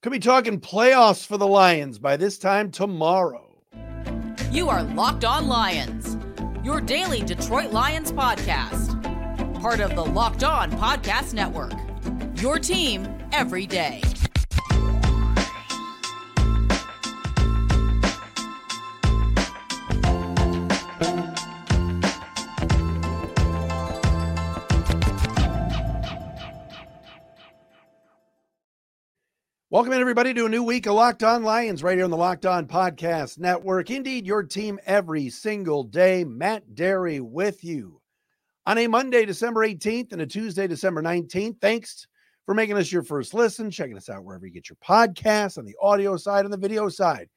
Could be talking playoffs for the Lions by this time tomorrow. You are Locked On Lions, your daily Detroit Lions podcast. Part of the Locked On Podcast Network. Your team every day. Welcome in, everybody, to a new week of Locked On Lions right here on the Locked On Podcast Network. Indeed, your team every single day. Matt Dery with you on a Monday, December 18th, and a Tuesday, December 19th. Thanks for making us your first listen, checking us out wherever you get your podcasts on the audio side and the video side.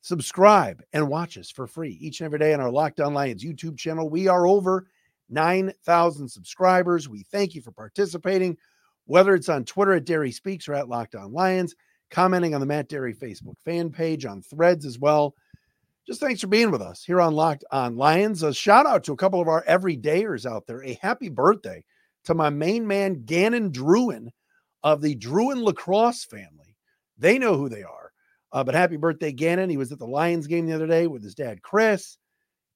Subscribe and watch us for free each and every day on our Locked On Lions YouTube channel. We are over 9,000 subscribers. We thank you for participating whether it's on Twitter at Dery Speaks or at Locked On Lions, commenting on the Matt Dery Facebook fan page, on threads as well. Just thanks for being with us here on Locked On Lions. A shout out to a couple of our everydayers out there. A happy birthday to my main man, Gannon Druin of the Druin lacrosse family. They know who they are. Uh, but happy birthday, Gannon. He was at the Lions game the other day with his dad, Chris,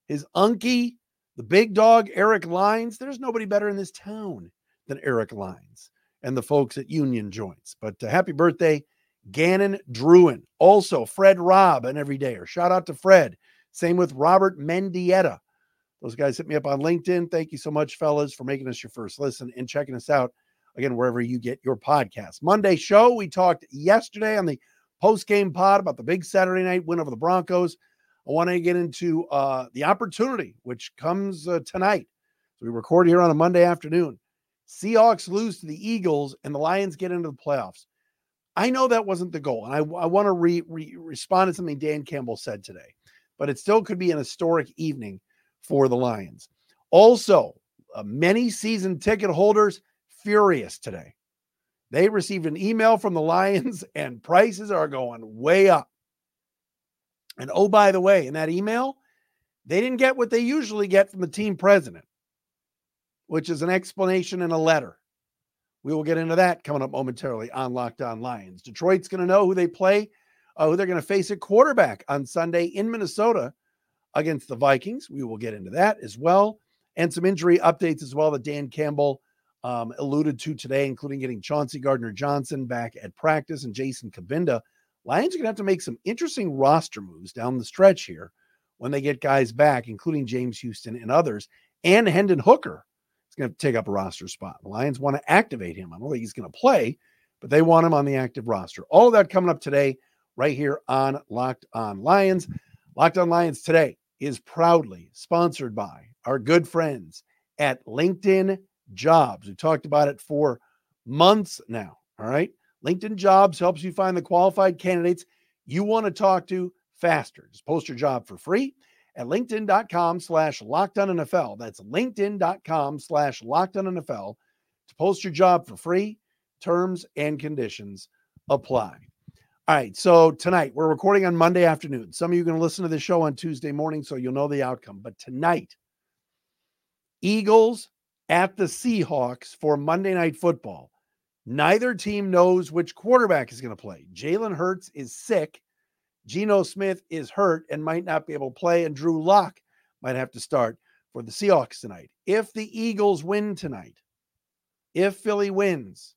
his unkie, the big dog, Eric Lines. There's nobody better in this town than Eric Lines and the folks at Union Joints. But uh, happy birthday, Gannon Druin. Also, Fred Robb, an everydayer. Shout out to Fred. Same with Robert Mendieta. Those guys hit me up on LinkedIn. Thank you so much, fellas, for making us your first listen and checking us out again wherever you get your podcast. Monday show, we talked yesterday on the post game pod about the big Saturday night win over the Broncos. I want to get into uh, the opportunity, which comes uh, tonight. So we record here on a Monday afternoon Seahawks lose to the Eagles and the Lions get into the playoffs. I know that wasn't the goal. And I, I want to re, re, respond to something Dan Campbell said today, but it still could be an historic evening for the Lions. Also, uh, many season ticket holders furious today. They received an email from the Lions and prices are going way up. And oh, by the way, in that email, they didn't get what they usually get from the team president which is an explanation in a letter. We will get into that coming up momentarily on Locked On Lions. Detroit's going to know who they play, uh, who they're going to face at quarterback on Sunday in Minnesota against the Vikings. We will get into that as well. And some injury updates as well that Dan Campbell um, alluded to today, including getting Chauncey Gardner Johnson back at practice and Jason Cabinda. Lions are going to have to make some interesting roster moves down the stretch here when they get guys back, including James Houston and others, and Hendon Hooker He's going to take up a roster spot. The Lions want to activate him. I don't think he's going to play, but they want him on the active roster. All of that coming up today, right here on Locked On Lions. Locked On Lions today is proudly sponsored by our good friends at LinkedIn Jobs. We talked about it for months now. All right. LinkedIn Jobs helps you find the qualified candidates you want to talk to faster. Just post your job for free at linkedin.com slash NFL. That's linkedin.com slash NFL to post your job for free. Terms and conditions apply. All right. So tonight we're recording on Monday afternoon. Some of you are going to listen to the show on Tuesday morning, so you'll know the outcome. But tonight, Eagles at the Seahawks for Monday Night Football. Neither team knows which quarterback is going to play. Jalen Hurts is sick Geno Smith is hurt and might not be able to play, and Drew Lock might have to start for the Seahawks tonight. If the Eagles win tonight, if Philly wins,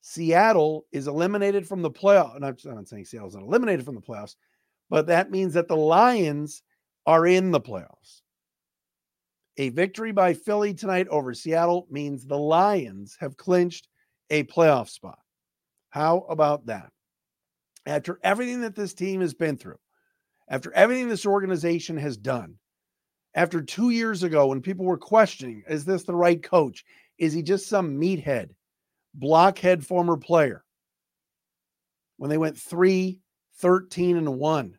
Seattle is eliminated from the playoffs. And I'm not saying Seattle's not eliminated from the playoffs, but that means that the Lions are in the playoffs. A victory by Philly tonight over Seattle means the Lions have clinched a playoff spot. How about that? After everything that this team has been through, after everything this organization has done, after two years ago when people were questioning, is this the right coach? Is he just some meathead, blockhead former player? When they went 3 13 and 1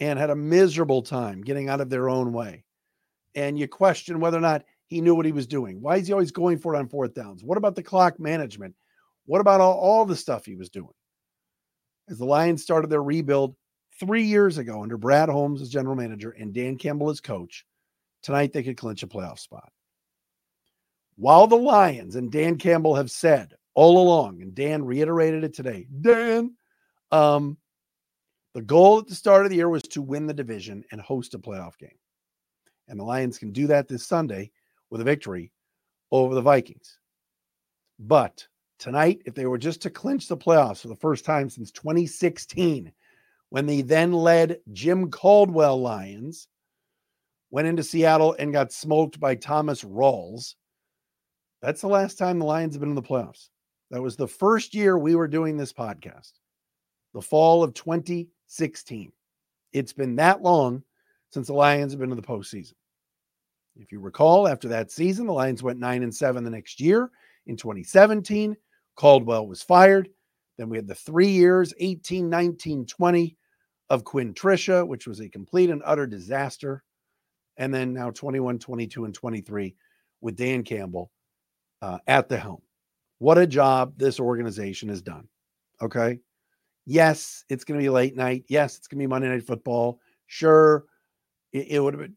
and had a miserable time getting out of their own way. And you question whether or not he knew what he was doing. Why is he always going for it on fourth downs? What about the clock management? What about all, all the stuff he was doing? As the Lions started their rebuild three years ago under Brad Holmes as general manager and Dan Campbell as coach, tonight they could clinch a playoff spot. While the Lions and Dan Campbell have said all along, and Dan reiterated it today. Dan, um, the goal at the start of the year was to win the division and host a playoff game. And the Lions can do that this Sunday with a victory over the Vikings. But tonight, if they were just to clinch the playoffs for the first time since 2016, when the then led Jim Caldwell Lions went into Seattle and got smoked by Thomas Rawls, that's the last time the Lions have been in the playoffs. That was the first year we were doing this podcast, the fall of 2016. It's been that long since the Lions have been in the postseason. If you recall, after that season, the Lions went nine and seven the next year in 2017. Caldwell was fired. Then we had the three years 18, 19, 20 of Quintricia, which was a complete and utter disaster. And then now 21, 22, and 23 with Dan Campbell uh, at the helm. What a job this organization has done. Okay. Yes, it's going to be late night. Yes, it's going to be Monday Night Football. Sure, it, it would have been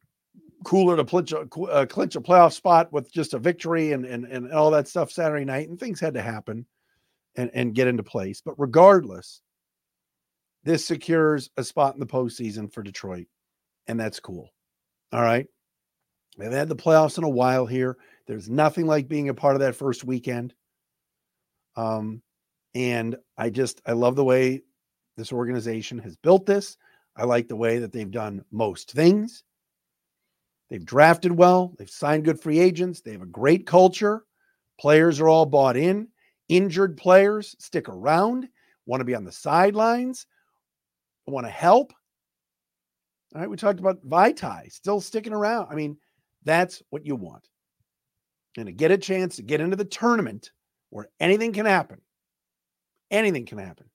cooler to clinch a, uh, clinch a playoff spot with just a victory and, and, and all that stuff Saturday night. And things had to happen and, and get into place. But regardless, this secures a spot in the postseason for Detroit. And that's cool. All right. They've had the playoffs in a while here. There's nothing like being a part of that first weekend. Um, and I just I love the way this organization has built this. I like the way that they've done most things. They've drafted well, they've signed good free agents, they have a great culture. Players are all bought in. Injured players stick around, want to be on the sidelines, want to help. All right, we talked about Vaitai still sticking around. I mean, that's what you want. And to get a chance to get into the tournament where anything can happen, anything can happen.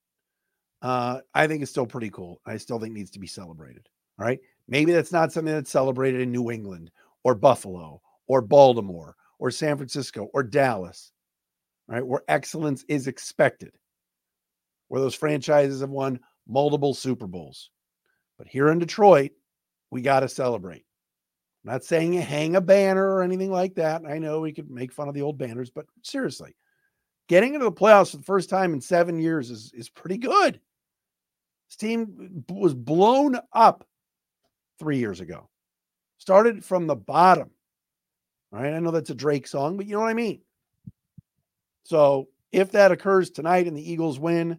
Uh, I think it's still pretty cool. I still think needs to be celebrated. All right. Maybe that's not something that's celebrated in New England or Buffalo or Baltimore or San Francisco or Dallas, right? Where excellence is expected, where those franchises have won multiple Super Bowls. But here in Detroit, we got to celebrate. I'm not saying you hang a banner or anything like that. I know we could make fun of the old banners, but seriously, getting into the playoffs for the first time in seven years is, is pretty good. This team was blown up three years ago. Started from the bottom. Right? I know that's a Drake song, but you know what I mean. So if that occurs tonight and the Eagles win,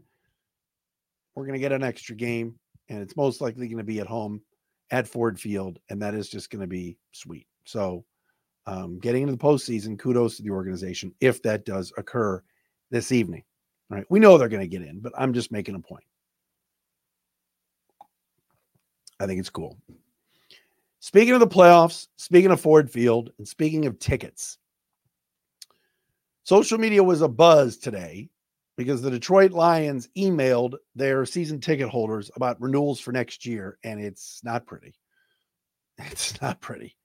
we're going to get an extra game, and it's most likely going to be at home at Ford Field, and that is just going to be sweet. So, um, getting into the postseason, kudos to the organization if that does occur this evening. Right? We know they're going to get in, but I'm just making a point. I think it's cool. Speaking of the playoffs, speaking of Ford Field, and speaking of tickets, social media was a buzz today because the Detroit Lions emailed their season ticket holders about renewals for next year, and it's not pretty. It's not pretty.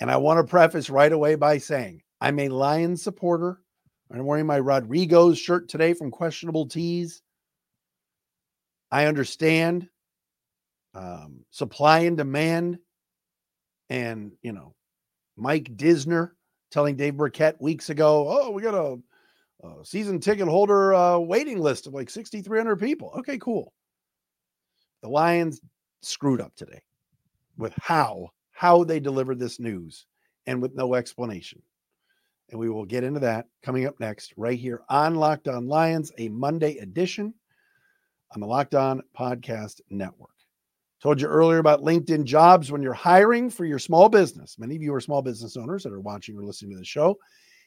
And I want to preface right away by saying I'm a Lions supporter. I'm wearing my Rodrigo's shirt today from Questionable Tees. I understand um, supply and demand and, you know, Mike Disner telling Dave Birkett weeks ago, oh, we got a, a season ticket holder uh, waiting list of like 6,300 people. Okay, cool. The Lions screwed up today with how how they delivered this news and with no explanation. And we will get into that coming up next, right here on Locked On Lions, a Monday edition on the Locked On Podcast Network. Told you earlier about LinkedIn jobs when you're hiring for your small business. Many of you are small business owners that are watching or listening to the show.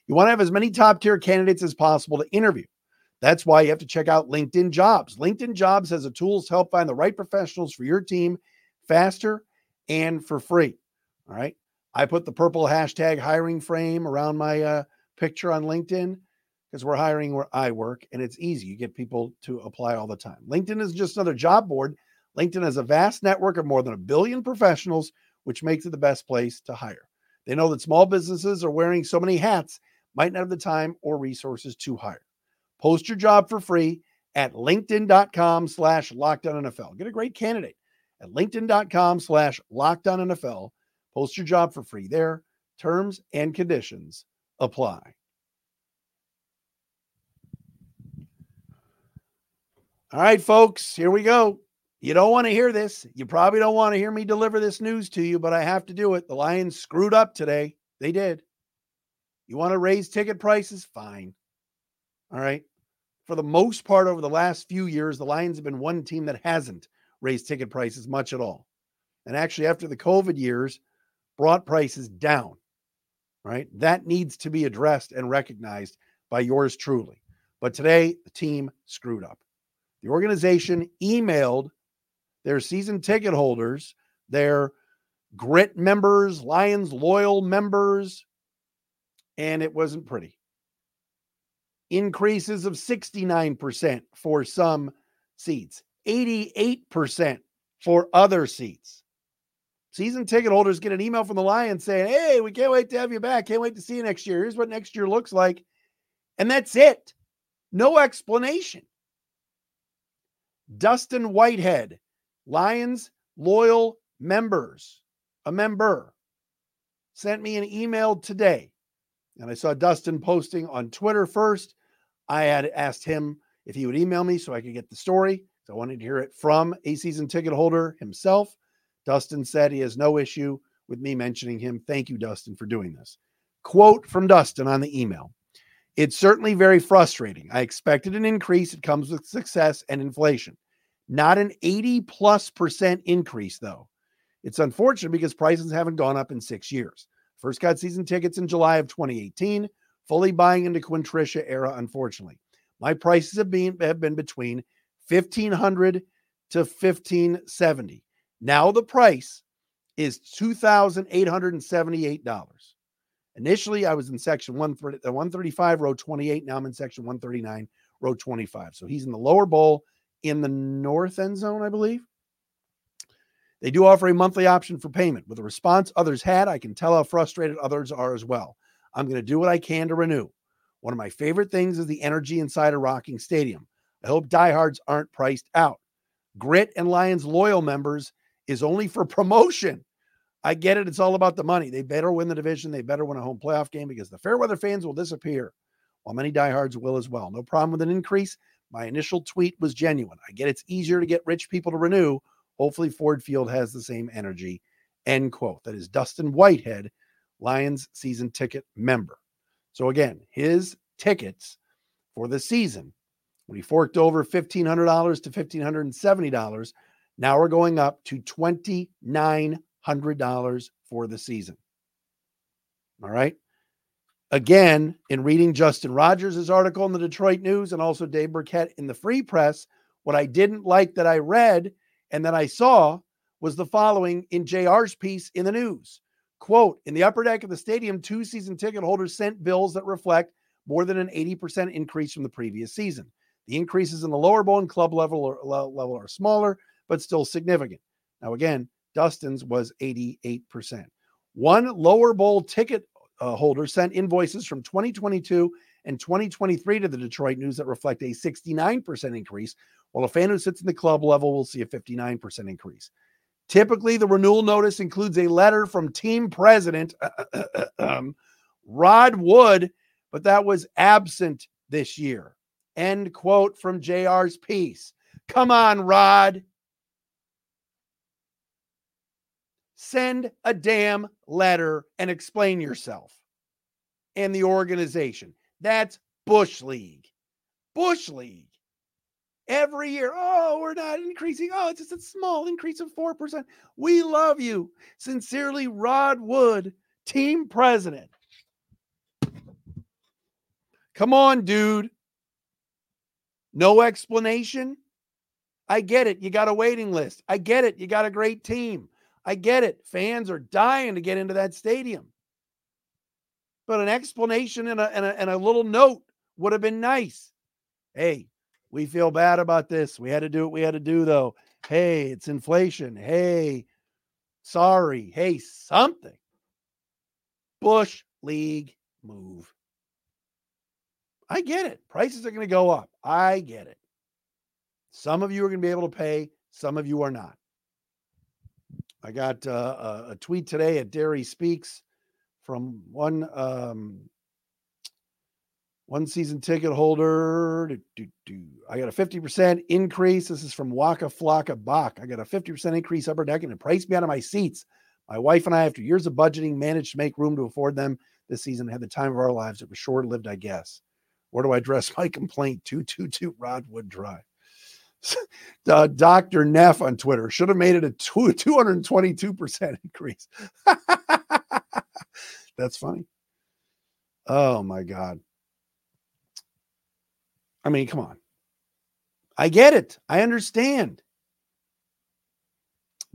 You want to have as many top tier candidates as possible to interview. That's why you have to check out LinkedIn Jobs. LinkedIn Jobs has the tools to help find the right professionals for your team faster and for free. All right. I put the purple hashtag hiring frame around my uh, picture on LinkedIn because we're hiring where I work and it's easy. You get people to apply all the time. LinkedIn is just another job board LinkedIn has a vast network of more than a billion professionals, which makes it the best place to hire. They know that small businesses are wearing so many hats, might not have the time or resources to hire. Post your job for free at linkedin.com slash NFL. Get a great candidate at linkedin.com slash NFL. Post your job for free there. Terms and conditions apply. All right, folks, here we go. You don't want to hear this. You probably don't want to hear me deliver this news to you, but I have to do it. The Lions screwed up today. They did. You want to raise ticket prices? Fine. All right. For the most part, over the last few years, the Lions have been one team that hasn't raised ticket prices much at all. And actually, after the COVID years, brought prices down. Right. That needs to be addressed and recognized by yours truly. But today, the team screwed up. The organization emailed their season ticket holders, their grit members, Lions loyal members, and it wasn't pretty. Increases of 69% for some seats, 88% for other seats. Season ticket holders get an email from the Lions saying, Hey, we can't wait to have you back. Can't wait to see you next year. Here's what next year looks like. And that's it. No explanation. Dustin Whitehead, Lions loyal members, a member, sent me an email today. And I saw Dustin posting on Twitter first. I had asked him if he would email me so I could get the story. So I wanted to hear it from a season ticket holder himself. Dustin said he has no issue with me mentioning him. Thank you, Dustin, for doing this. Quote from Dustin on the email It's certainly very frustrating. I expected an increase. It comes with success and inflation. Not an 80 plus percent increase, though. It's unfortunate because prices haven't gone up in six years. First got season tickets in July of 2018, fully buying into Quintricia era, unfortunately. My prices have been have been between 1500 to 1570. Now the price is $2,878. Initially, I was in section 135, uh, row 28. Now I'm in section 139, row 25. So he's in the lower bowl in the north end zone, I believe. They do offer a monthly option for payment. With the response others had, I can tell how frustrated others are as well. I'm going to do what I can to renew. One of my favorite things is the energy inside a rocking stadium. I hope diehards aren't priced out. Grit and Lions loyal members is only for promotion. I get it. It's all about the money. They better win the division. They better win a home playoff game because the Fairweather fans will disappear, while many diehards will as well. No problem with an increase. My initial tweet was genuine. I get it's easier to get rich people to renew. Hopefully, Ford Field has the same energy. End quote. That is Dustin Whitehead, Lions season ticket member. So, again, his tickets for the season, when he forked over $1,500 to $1,570, now we're going up to $2,900 for the season. All right. Again, in reading Justin Rogers' article in the Detroit News and also Dave Birkett in the Free Press, what I didn't like that I read and that I saw was the following in JR's piece in the news. Quote, in the upper deck of the stadium, two season ticket holders sent bills that reflect more than an 80% increase from the previous season. The increases in the lower bowl and club level level are smaller, but still significant. Now, again, Dustin's was 88%. One lower bowl ticket uh, holders sent invoices from 2022 and 2023 to the Detroit News that reflect a 69% increase, while a fan who sits in the club level will see a 59% increase. Typically, the renewal notice includes a letter from team president um, Rod Wood, but that was absent this year. End quote from JR's piece. Come on, Rod. Send a damn letter and explain yourself and the organization. That's Bush League. Bush League. Every year, oh, we're not increasing. Oh, it's just a small increase of 4%. We love you. Sincerely, Rod Wood, team president. Come on, dude. No explanation. I get it. You got a waiting list. I get it. You got a great team. I get it. Fans are dying to get into that stadium. But an explanation and a, and a, and a little note would have been nice. Hey, we feel bad about this. We had to do what we had to do, though. Hey, it's inflation. Hey, sorry. Hey, something. Bush League move. I get it. Prices are going to go up. I get it. Some of you are going to be able to pay, some of you are not. I got uh, a tweet today at Dery Speaks from one um, One season ticket holder. Do, do, do. I got a 50% increase. This is from Waka Flocka Bach. I got a 50% increase upper deck and it priced me out of my seats. My wife and I, after years of budgeting, managed to make room to afford them this season. Had the time of our lives. It was short lived, I guess. Where do I address my complaint? 222 Rodwood Drive. uh, Dr. Neff on Twitter should have made it a 222% increase. That's funny. Oh my God. I mean, come on. I get it. I understand.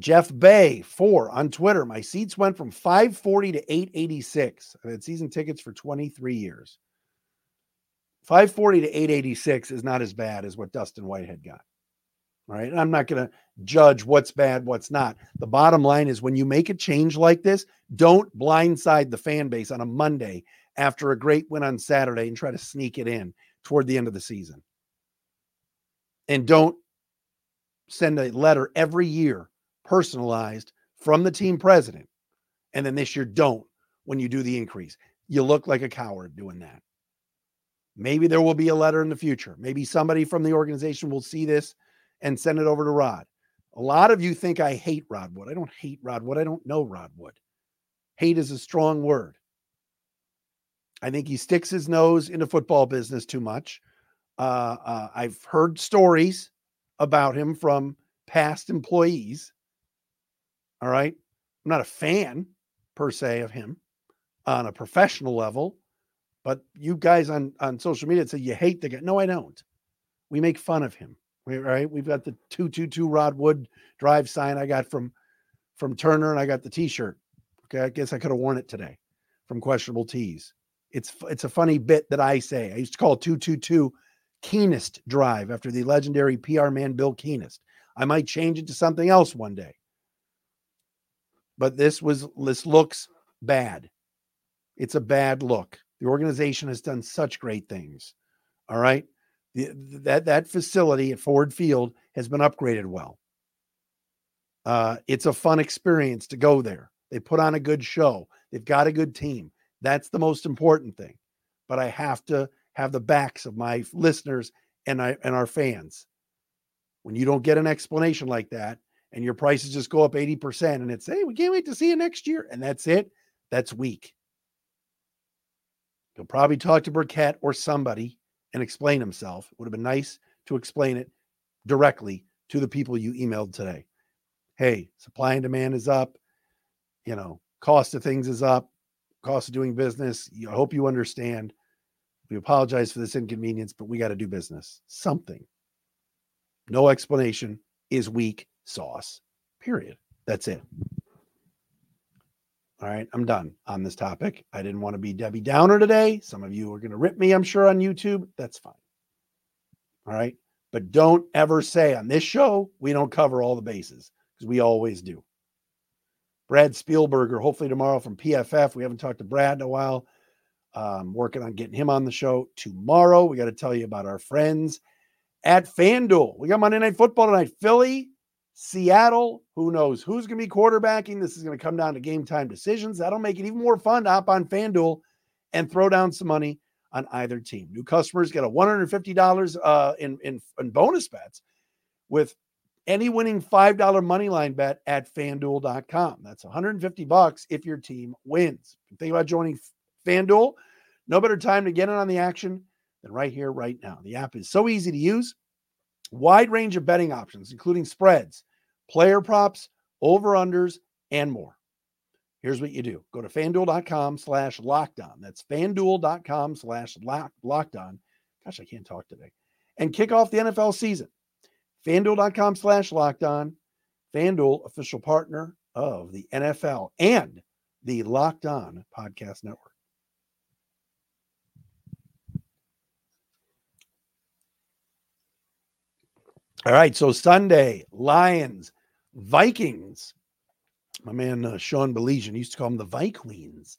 Jeff Bay, four on Twitter. My seats went from 540 to 886. I've had season tickets for 23 years. 540 to 886 is not as bad as what Dustin Whitehead got. All right. And I'm not going to judge what's bad, what's not. The bottom line is when you make a change like this, don't blindside the fan base on a Monday after a great win on Saturday and try to sneak it in toward the end of the season. And don't send a letter every year personalized from the team president. And then this year, don't when you do the increase. You look like a coward doing that. Maybe there will be a letter in the future. Maybe somebody from the organization will see this and send it over to Rod. A lot of you think I hate Rod Wood. I don't hate Rod Wood. I don't know Rod Wood. Hate is a strong word. I think he sticks his nose into the football business too much. Uh, uh, I've heard stories about him from past employees. All right. I'm not a fan per se of him on a professional level, but you guys on, on social media say you hate the guy. No, I don't. We make fun of him. Right. We've got the 222 Rod Wood drive sign I got from from Turner, and I got the t-shirt. Okay. I guess I could have worn it today from questionable tees. It's it's a funny bit that I say. I used to call 222 Keenist Drive after the legendary PR man Bill Keenist. I might change it to something else one day. But this was this looks bad. It's a bad look. The organization has done such great things. All right. The, that that facility at Ford Field has been upgraded well. Uh, it's a fun experience to go there. They put on a good show. They've got a good team. That's the most important thing. But I have to have the backs of my listeners and I and our fans. When you don't get an explanation like that and your prices just go up 80% and it's, hey, we can't wait to see you next year. And that's it, that's weak. You'll probably talk to Birkett or somebody and explain himself. It would have been nice to explain it directly to the people you emailed today. Hey, supply and demand is up. You know, cost of things is up cost of doing business. I hope you understand. We apologize for this inconvenience, but we got to do business. Something. No explanation is weak sauce. Period. That's it. All right, I'm done on this topic. I didn't want to be Debbie Downer today. Some of you are going to rip me, I'm sure, on YouTube. That's fine. All right. But don't ever say on this show, we don't cover all the bases because we always do. Brad Spielberger, hopefully tomorrow from PFF. We haven't talked to Brad in a while. Um, working on getting him on the show tomorrow. We got to tell you about our friends at FanDuel. We got Monday Night Football tonight. Philly, Seattle. Who knows who's going to be quarterbacking? This is going to come down to game time decisions. That'll make it even more fun to hop on FanDuel and throw down some money on either team. New customers get a $150 uh, in, in, in bonus bets with any winning $5 money line bet at fanduel.com. That's 150 bucks if your team wins. Think about joining FanDuel. No better time to get in on the action than right here, right now. The app is so easy to use. Wide range of betting options, including spreads, player props, over-unders, and more. Here's what you do. Go to fanduel.com slash lockdown. That's fanduel.com slash lockdown. Gosh, I can't talk today. And kick off the NFL season. FanDuel.com slash lockdown. FanDuel, official partner of the NFL and the Locked On Podcast Network. All right, so Sunday, Lions, Vikings. My man uh, Sean Belizean used to call them the Vikings.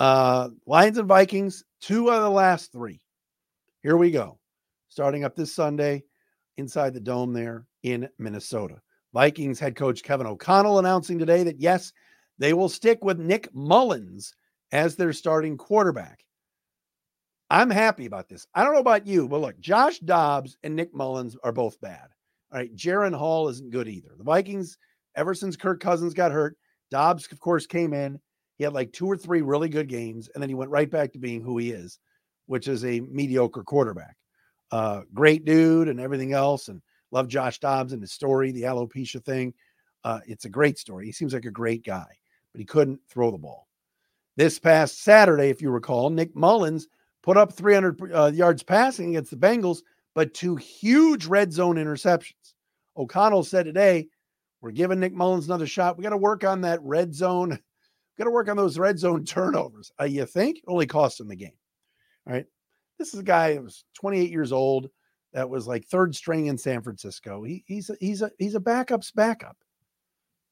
Uh, Lions and Vikings, two of the last three. Here we go. Starting up this Sunday, inside the dome there in Minnesota. Vikings head coach Kevin O'Connell announcing today that yes, they will stick with Nick Mullens as their starting quarterback. I'm happy about this. I don't know about you, but look, Josh Dobbs and Nick Mullens are both bad. All right. Jaren Hall isn't good either. The Vikings, ever since Kirk Cousins got hurt, Dobbs, of course, came in. He had like two or three really good games, and then he went right back to being who he is, which is a mediocre quarterback. Uh, great dude and everything else. And love Josh Dobbs and his story, the alopecia thing. Uh, it's a great story. He seems like a great guy, but he couldn't throw the ball. This past Saturday, if you recall, Nick Mullens put up 300 uh, yards passing against the Bengals, but two huge red zone interceptions. O'Connell said today, we're giving Nick Mullens another shot. We got to work on that red zone. Got to work on those red zone turnovers. Uh, you think? Only cost him the game. All right. This is a guy that was 28 years old that was like third string in San Francisco. He, he's a, he's a he's a backup's backup.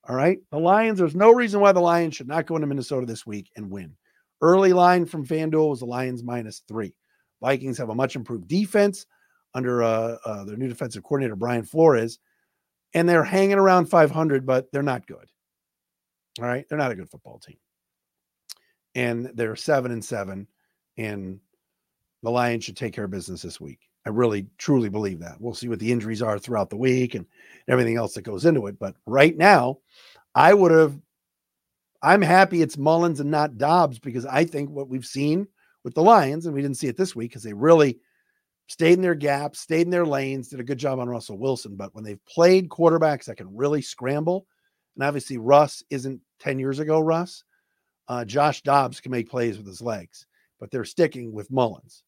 All right. The Lions, there's no reason why the Lions should not go into Minnesota this week and win. Early line from FanDuel was the Lions minus three. Vikings have a much improved defense under uh, uh, their new defensive coordinator, Brian Flores, and they're hanging around 500, but they're not good. All right. They're not a good football team. And they're seven and seven, and the Lions should take care of business this week. I really truly believe that. We'll see what the injuries are throughout the week and everything else that goes into it. But right now, I would have I'm happy it's Mullens and not Dobbs because I think what we've seen with the Lions, and we didn't see it this week because they really stayed in their gaps, stayed in their lanes, did a good job on Russell Wilson. But when they've played quarterbacks that can really scramble, and obviously Russ isn't 10 years ago, Russ, uh, Josh Dobbs can make plays with his legs, but they're sticking with Mullens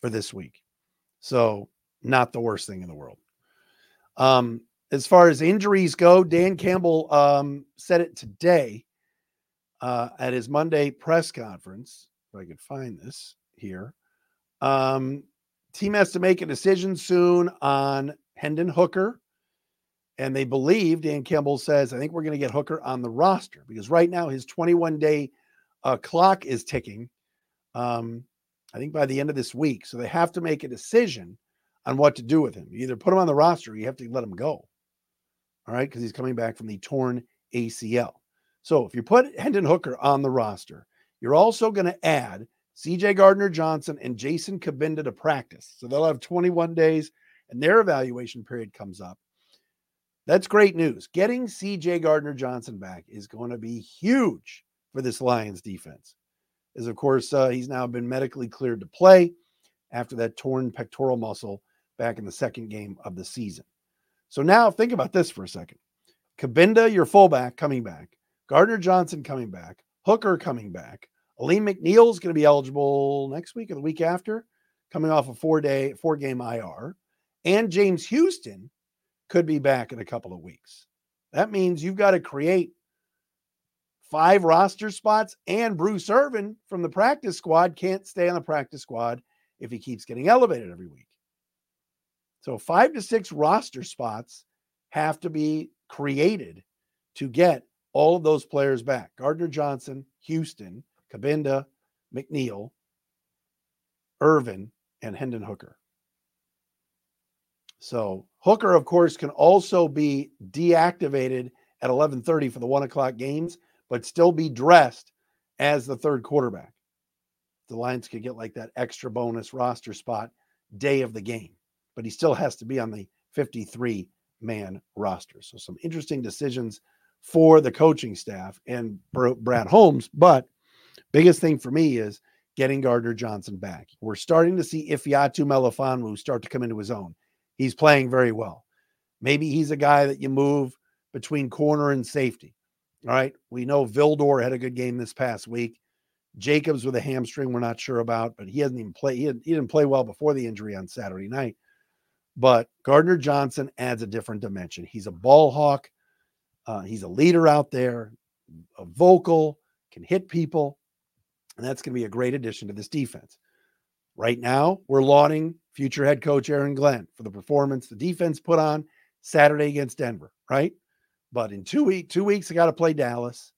for this week. So, not the worst thing in the world. Um, as far as injuries go, Dan Campbell um, said it today uh, at his Monday press conference. If I could find this here, um, team has to make a decision soon on Hendon Hooker, and they believe Dan Campbell says, "I think we're going to get Hooker on the roster because right now his 21 day uh, clock is ticking. Um, I think by the end of this week, so they have to make a decision on what to do with him. You either put him on the roster, or you have to let him go. All right, because he's coming back from the torn ACL. So if you put Hendon Hooker on the roster, you're also going to add CJ Gardner Johnson and Jason Cabinda to practice. So they'll have 21 days and their evaluation period comes up. That's great news. Getting CJ Gardner Johnson back is going to be huge for this Lions defense. As of course, uh, he's now been medically cleared to play after that torn pectoral muscle back in the second game of the season. So now think about this for a second. Cabinda, your fullback, coming back. Gardner Johnson coming back, Hooker coming back. Alim McNeil is going to be eligible next week or the week after, coming off a four day, four game IR. And James Houston could be back in a couple of weeks. That means you've got to create five roster spots, and Bruce Irvin from the practice squad can't stay on the practice squad if he keeps getting elevated every week. So, five to six roster spots have to be created to get all of those players back Gardner Johnson, Houston, Cabinda, McNeil, Irvin, and Hendon Hooker. So Hooker, of course, can also be deactivated at 11:30 for the one o'clock games, but still be dressed as the third quarterback. The Lions could get like that extra bonus roster spot day of the game, but he still has to be on the 53 man roster. So some interesting decisions for the coaching staff and Brad Holmes. But biggest thing for me is getting Gardner Johnson back. We're starting to see Ifeatu Melifonwu start to come into his own. He's playing very well. Maybe he's a guy that you move between corner and safety. All right. We know Vildor had a good game this past week. Jacobs with a hamstring, we're not sure about, but he hasn't even played. He, he didn't play well before the injury on Saturday night. But Gardner Johnson adds a different dimension. He's a ball hawk. Uh, he's a leader out there, a vocal, can hit people. And that's going to be a great addition to this defense. Right now, we're lauding future head coach Aaron Glenn for the performance the defense put on Saturday against Denver, right? But in two week, two weeks, they got to play Dallas.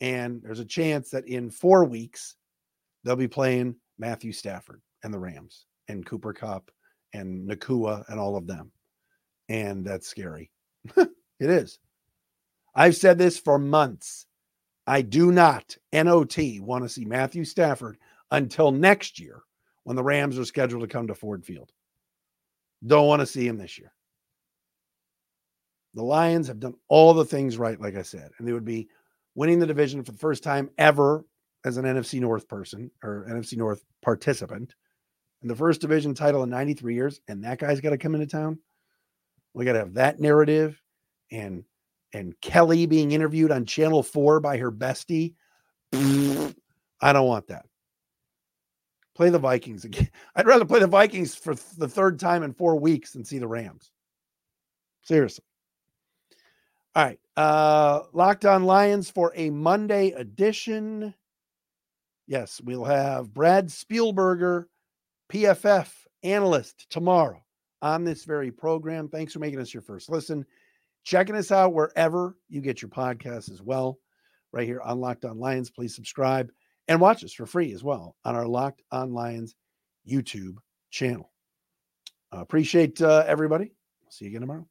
And there's a chance that in four weeks, they'll be playing Matthew Stafford and the Rams and Cooper Kupp and Nacua and all of them. And that's scary. it is. I've said this for months. I do not, NOT, want to see Matthew Stafford until next year when the Rams are scheduled to come to Ford Field. Don't want to see him this year. The Lions have done all the things right, like I said, and they would be winning the division for the first time ever as an NFC North person or NFC North participant. And the first division title in 93 years, and that guy's got to come into town. We got to have that narrative and and Kelly being interviewed on Channel 4 by her bestie. I don't want that. Play the Vikings again. I'd rather play the Vikings for the third time in four weeks than see the Rams. Seriously. All right. Uh Locked on Lions for a Monday edition. Yes, we'll have Brad Spielberger, PFF analyst, tomorrow on this very program. Thanks for making us your first listen. Checking us out wherever you get your podcasts as well, right here on Locked On Lions. Please subscribe and watch us for free as well on our Locked On Lions YouTube channel. Uh, appreciate uh, everybody. See you again tomorrow.